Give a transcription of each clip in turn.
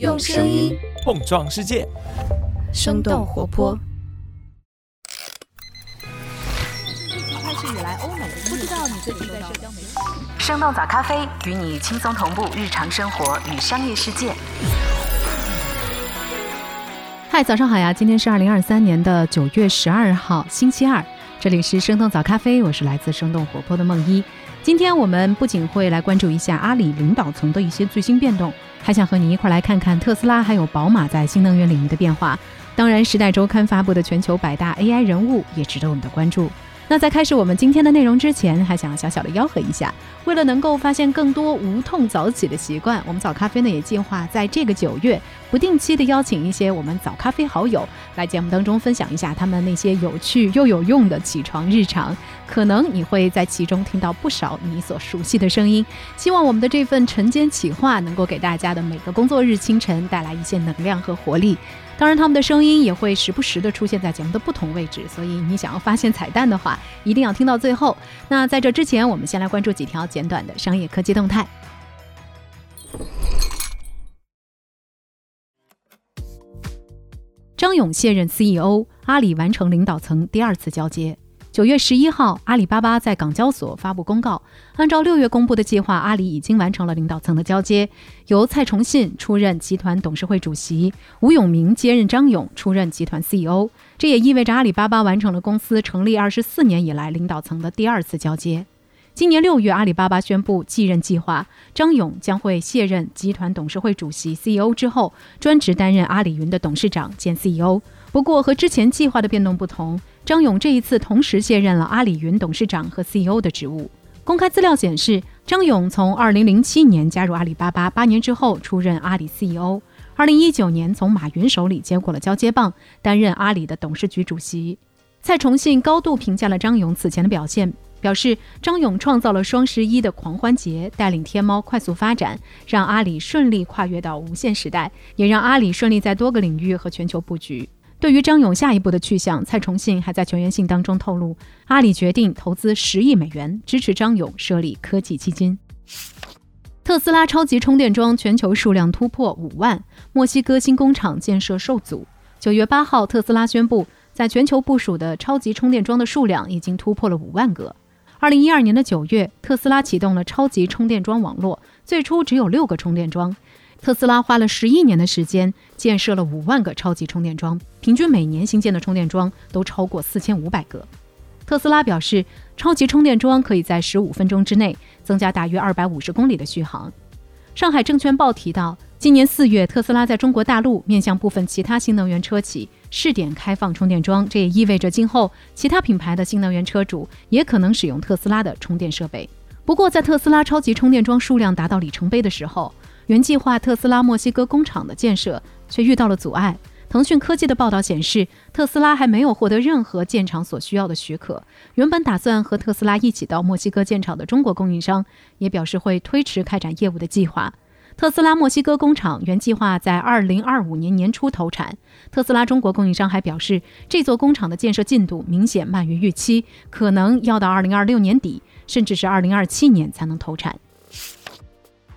用声音碰撞世界，生动活泼。开始以来，欧美不知道你最近在社交媒体。生动早咖啡与你轻松同步日常生活与商业世界。嗨，早上好呀！今天是二零二三年的九月十二号，星期二。这里是生动早咖啡，我是来自生动活泼的梦一。今天我们不仅会来关注一下阿里领导层的一些最新变动，还想和你一块来看看特斯拉还有宝马在新能源领域的变化。当然，《时代周刊》发布的全球百大 AI 人物也值得我们的关注。那在开始我们今天的内容之前，还想小小的吆喝一下，为了能够发现更多无痛早起的习惯，我们早咖啡呢也计划在这个九月不定期的邀请一些我们早咖啡好友来节目当中分享一下他们那些有趣又有用的起床日常，可能你会在其中听到不少你所熟悉的声音。希望我们的这份晨间企划能够给大家的每个工作日清晨带来一些能量和活力。当然，他们的声音也会时不时的出现在节目的不同位置，所以你想要发现彩蛋的话，一定要听到最后。那在这之前，我们先来关注几条简短的商业科技动态。张勇卸任 CEO，阿里完成领导层第二次交接。九月十一号，阿里巴巴在港交所发布公告，按照六月公布的计划，阿里已经完成了领导层的交接，由蔡崇信出任集团董事会主席，吴永明接任张勇出任集团 CEO。这也意味着阿里巴巴完成了公司成立二十四年以来领导层的第二次交接。今年六月，阿里巴巴宣布继任计划，张勇将会卸任集团董事会主席 CEO 之后，专职担任阿里云的董事长兼 CEO。不过，和之前计划的变动不同。张勇这一次同时卸任了阿里云董事长和 CEO 的职务。公开资料显示，张勇从2007年加入阿里巴巴，八年之后出任阿里 CEO。2019年从马云手里接过了交接棒，担任阿里的董事局主席。蔡崇信高度评价了张勇此前的表现，表示张勇创造了双十一的狂欢节，带领天猫快速发展，让阿里顺利跨越到无限时代，也让阿里顺利在多个领域和全球布局。对于张勇下一步的去向，蔡崇信还在全员信当中透露，阿里决定投资十亿美元支持张勇设立科技基金。特斯拉超级充电桩全球数量突破五万，墨西哥新工厂建设受阻。九月八号，特斯拉宣布，在全球部署的超级充电桩的数量已经突破了五万个。二零一二年的九月，特斯拉启动了超级充电桩网络，最初只有六个充电桩。特斯拉花了十一年的时间建设了五万个超级充电桩，平均每年新建的充电桩都超过四千五百个。特斯拉表示，超级充电桩可以在十五分钟之内增加大约二百五十公里的续航。上海证券报提到，今年四月，特斯拉在中国大陆面向部分其他新能源车企试点开放充电桩，这也意味着今后其他品牌的新能源车主也可能使用特斯拉的充电设备。不过，在特斯拉超级充电桩数量达到里程碑的时候，原计划特斯拉墨西哥工厂的建设却遇到了阻碍。腾讯科技的报道显示，特斯拉还没有获得任何建厂所需要的许可。原本打算和特斯拉一起到墨西哥建厂的中国供应商也表示会推迟开展业务的计划。特斯拉墨西哥工厂原计划在二零二五年年初投产。特斯拉中国供应商还表示，这座工厂的建设进度明显慢于预期，可能要到二零二六年底，甚至是二零二七年才能投产。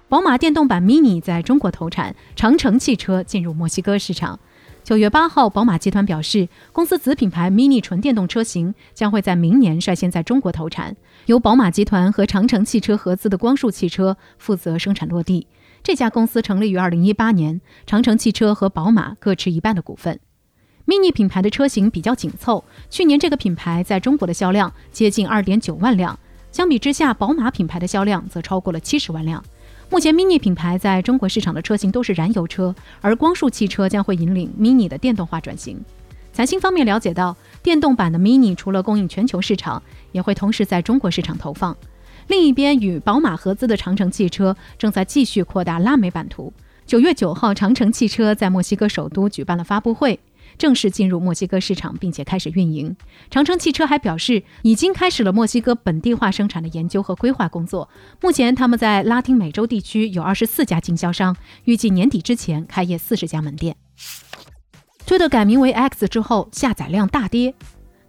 宝马电动版 Mini 在中国投产，长城汽车进入墨西哥市场。九月八号，宝马集团表示，公司子品牌 Mini 纯电动车型将会在明年率先在中国投产，由宝马集团和长城汽车合资的光束汽车负责生产落地。这家公司成立于二零一八年，长城汽车和宝马各持一半的股份。Mini 品牌的车型比较紧凑，去年这个品牌在中国的销量接近二点九万辆，相比之下，宝马品牌的销量则超过了七十万辆。目前，Mini 品牌在中国市场的车型都是燃油车，而光束汽车将会引领 Mini 的电动化转型。财新方面了解到，电动版的 Mini 除了供应全球市场，也会同时在中国市场投放。另一边，与宝马合资的长城汽车正在继续扩大拉美版图。九月九号，长城汽车在墨西哥首都举办了发布会。正式进入墨西哥市场，并且开始运营。长城汽车还表示，已经开始了墨西哥本地化生产的研究和规划工作。目前，他们在拉丁美洲地区有二十四家经销商，预计年底之前开业四十家门店。推特改名为 X 之后，下载量大跌。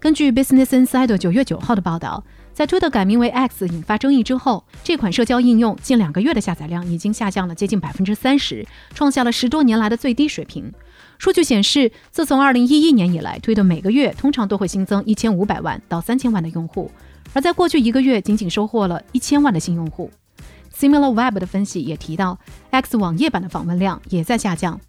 根据 Business Insider 九月九号的报道。在推特改名为 X 引发争议之后，这款社交应用近两个月的下载量已经下降了接近百分之三十，创下了十多年来的最低水平。数据显示，自从二零一一年以来，推特每个月通常都会新增一千五百万到三千万的用户，而在过去一个月仅仅收获了一千万的新用户。SimilarWeb 的分析也提到，X 网页版的访问量也在下降。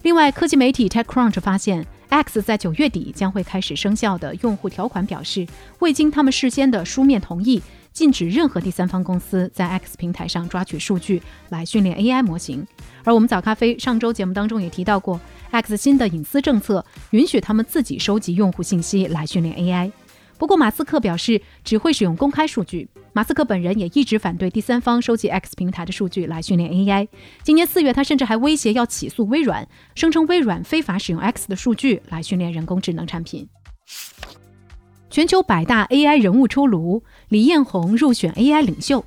另外，科技媒体 TechCrunch 发现，X 在九月底将会开始生效的用户条款表示，未经他们事先的书面同意，禁止任何第三方公司在 X 平台上抓取数据来训练 AI 模型。而我们早咖啡上周节目当中也提到过，X 新的隐私政策允许他们自己收集用户信息来训练 AI。不过，马斯克表示只会使用公开数据。马斯克本人也一直反对第三方收集 X 平台的数据来训练 AI。今年四月，他甚至还威胁要起诉微软，声称微软非法使用 X 的数据来训练人工智能产品。全球百大 AI 人物出炉，李彦宏入选 AI 领袖。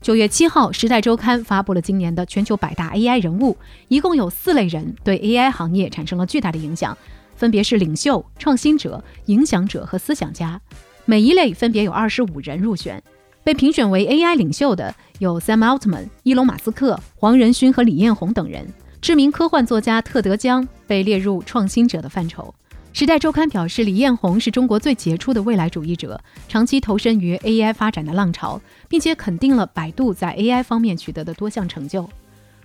九月七号，《时代周刊》发布了今年的全球百大 AI 人物，一共有四类人对 AI 行业产生了巨大的影响。分别是领袖、创新者、影响者和思想家，每一类分别有二十五人入选。被评选为 AI 领袖的有 Sam Altman、伊隆·马斯克、黄仁勋和李彦宏等人。知名科幻作家特德·江被列入创新者的范畴。时代周刊表示，李彦宏是中国最杰出的未来主义者，长期投身于 AI 发展的浪潮，并且肯定了百度在 AI 方面取得的多项成就。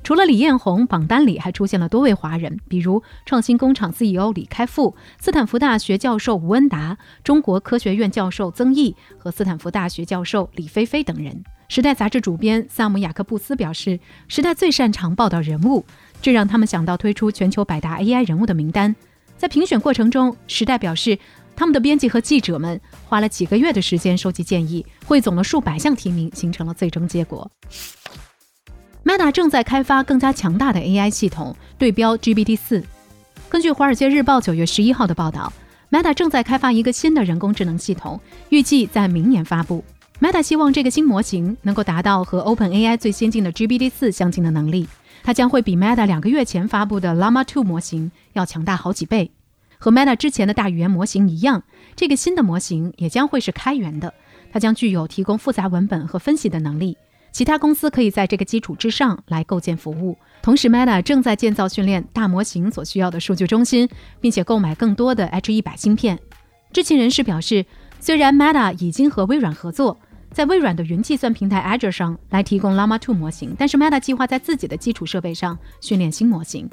除了李彦宏，榜单里还出现了多位华人，比如创新工厂 CEO 李开复、斯坦福大学教授吴恩达、中国科学院教授曾毅和斯坦福大学教授李飞飞等人。《时代》杂志主编萨姆·雅克布斯表示，《时代》最擅长报道人物，这让他们想到推出全球百大 AI 人物的名单。在评选过程中，《时代》表示，他们的编辑和记者们花了几个月的时间收集建议，汇总了数百项提名，形成了最终结果。Meta 正在开发更加强大的 AI 系统，对标 GPT-4。根据《华尔街日报》九月十一号的报道，Meta 正在开发一个新的人工智能系统，预计在明年发布。Meta 希望这个新模型能够达到和 OpenAI 最先进的 GPT-4 相近的能力，它将会比 Meta 两个月前发布的 Llama 2模型要强大好几倍。和 Meta 之前的大语言模型一样，这个新的模型也将会是开源的，它将具有提供复杂文本和分析的能力。其他公司可以在这个基础之上来构建服务。同时，Meta 正在建造训练大模型所需要的数据中心，并且购买更多的 H100 芯片。知情人士表示，虽然 Meta 已经和微软合作，在微软的云计算平台 Azure 上来提供 Llama 2模型，但是 Meta 计划在自己的基础设备上训练新模型。《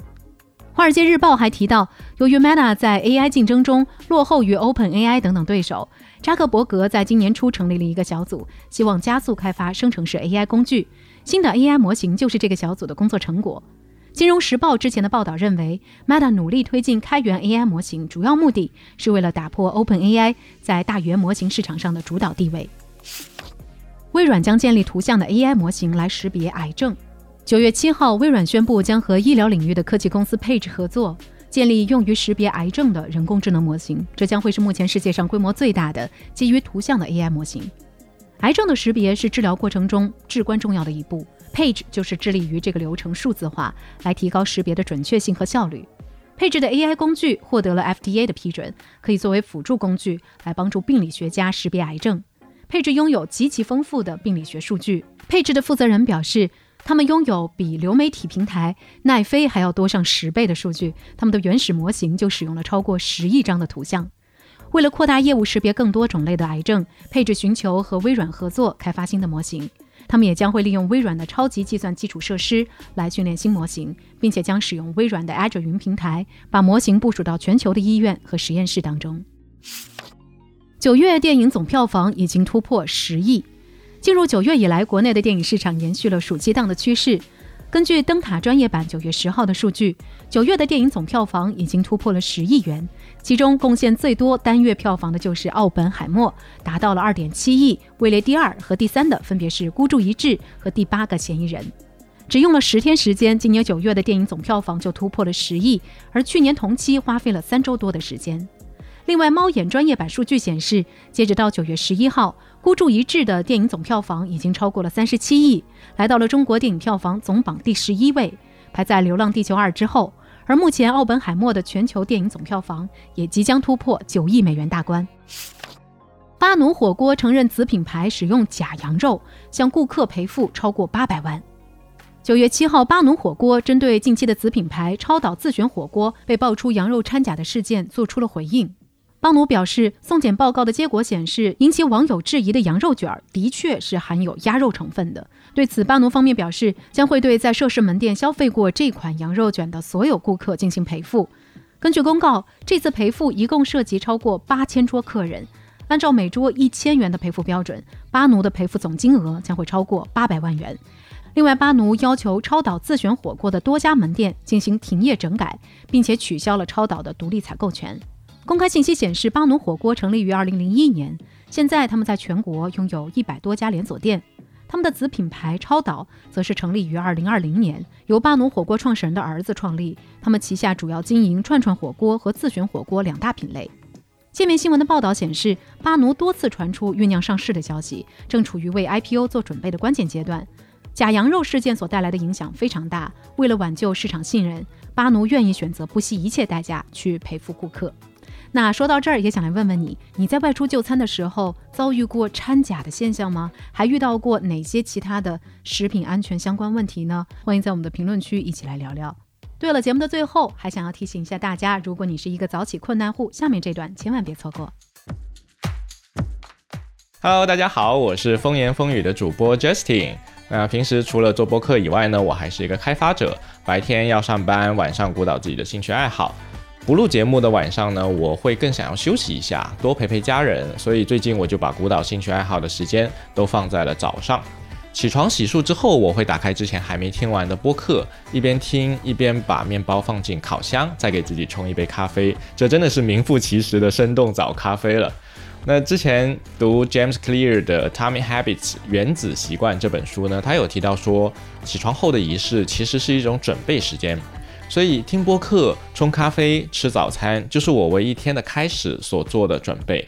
华尔街日报》还提到，由于 Meta 在 AI 竞争中落后于 OpenAI 等等对手，扎克伯格在今年初成立了一个小组，希望加速开发生成式 AI 工具。新的 AI 模型就是这个小组的工作成果。《金融时报》之前的报道认为，Meta 努力推进开源 AI 模型，主要目的是为了打破 OpenAI 在大语言模型市场上的主导地位。微软将建立图像的 AI 模型来识别癌症。九月七号，微软宣布将和医疗领域的科技公司 Page 合作，建立用于识别癌症的人工智能模型。这将会是目前世界上规模最大的基于图像的 AI 模型。癌症的识别是治疗过程中至关重要的一步，Page 就是致力于这个流程数字化，来提高识别的准确性和效率。Page 的 AI 工具获得了 FDA 的批准，可以作为辅助工具来帮助病理学家识别癌症。配置拥有极其丰富的病理学数据。配置的负责人表示。他们拥有比流媒体平台奈飞还要多上十倍的数据，他们的原始模型就使用了超过十亿张的图像。为了扩大业务，识别更多种类的癌症，配置寻求和微软合作开发新的模型。他们也将会利用微软的超级计算基础设施来训练新模型，并且将使用微软的 Azure 云平台，把模型部署到全球的医院和实验室当中。九月电影总票房已经突破十亿。进入九月以来，国内的电影市场延续了暑期档的趋势。根据灯塔专业版九月十号的数据，九月的电影总票房已经突破了十亿元，其中贡献最多单月票房的就是《奥本海默》，达到了二点七亿，位列第二和第三的分别是《孤注一掷》和《第八个嫌疑人》。只用了十天时间，今年九月的电影总票房就突破了十亿，而去年同期花费了三周多的时间。另外，猫眼专业版数据显示，截止到九月十一号，《孤注一掷》的电影总票房已经超过了三十七亿，来到了中国电影票房总榜第十一位，排在《流浪地球二》之后。而目前，《奥本海默》的全球电影总票房也即将突破九亿美元大关。《巴奴火锅承认子品牌使用假羊肉，向顾客赔付超过八百万。九月七号，巴奴火锅针对近期的子品牌超导自选火锅被爆出羊肉掺假的事件做出了回应。巴奴表示，送检报告的结果显示，引起网友质疑的羊肉卷的确是含有鸭肉成分的。对此，巴奴方面表示，将会对在涉事门店消费过这款羊肉卷的所有顾客进行赔付。根据公告，这次赔付一共涉及超过八千桌客人，按照每桌一千元的赔付标准，巴奴的赔付总金额将会超过八百万元。另外，巴奴要求超导自选火锅的多家门店进行停业整改，并且取消了超导的独立采购权。公开信息显示，巴奴火锅成立于二零零一年，现在他们在全国拥有一百多家连锁店。他们的子品牌超导则是成立于二零二零年，由巴奴火锅创始人的儿子创立。他们旗下主要经营串串火锅和自选火锅两大品类。界面新闻的报道显示，巴奴多次传出酝酿上市的消息，正处于为 IPO 做准备的关键阶段。假羊肉事件所带来的影响非常大，为了挽救市场信任，巴奴愿意选择不惜一切代价去赔付顾客。那说到这儿，也想来问问你，你在外出就餐的时候遭遇过掺假的现象吗？还遇到过哪些其他的食品安全相关问题呢？欢迎在我们的评论区一起来聊聊。对了，节目的最后还想要提醒一下大家，如果你是一个早起困难户，下面这段千万别错过。Hello，大家好，我是风言风语的主播 Justin。那平时除了做播客以外呢，我还是一个开发者，白天要上班，晚上鼓捣自己的兴趣爱好。不录节目的晚上呢，我会更想要休息一下，多陪陪家人。所以最近我就把孤岛兴趣爱好的时间都放在了早上。起床洗漱之后，我会打开之前还没听完的播客，一边听一边把面包放进烤箱，再给自己冲一杯咖啡。这真的是名副其实的生动早咖啡了。那之前读 James Clear 的《Atomic Habits 原子习惯》这本书呢，他有提到说，起床后的仪式其实是一种准备时间。所以听播客、冲咖啡、吃早餐，就是我为一天的开始所做的准备。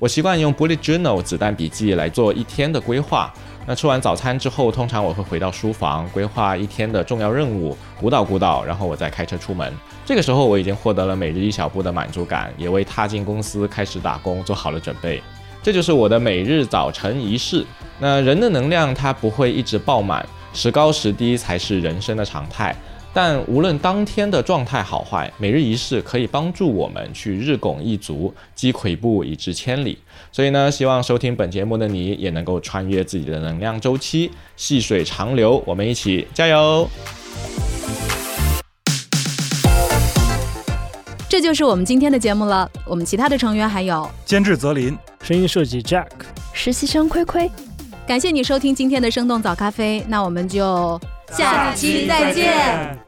我习惯用 bullet journal 子弹笔记来做一天的规划。那吃完早餐之后，通常我会回到书房规划一天的重要任务，鼓捣鼓捣，然后我再开车出门。这个时候我已经获得了每日一小步的满足感，也为踏进公司开始打工做好了准备。这就是我的每日早晨仪式。那人的能量它不会一直爆满，时高时低才是人生的常态。但无论当天的状态好坏，每日一式可以帮助我们去日拱一卒，积跬步以至千里。所以呢，希望收听本节目的你也能够穿越自己的能量周期，细水长流。我们一起加油！这就是我们今天的节目了。我们其他的成员还有监制泽林，声音设计 Jack，实习生亏亏。感谢你收听今天的生动早咖啡，那我们就。下期再见。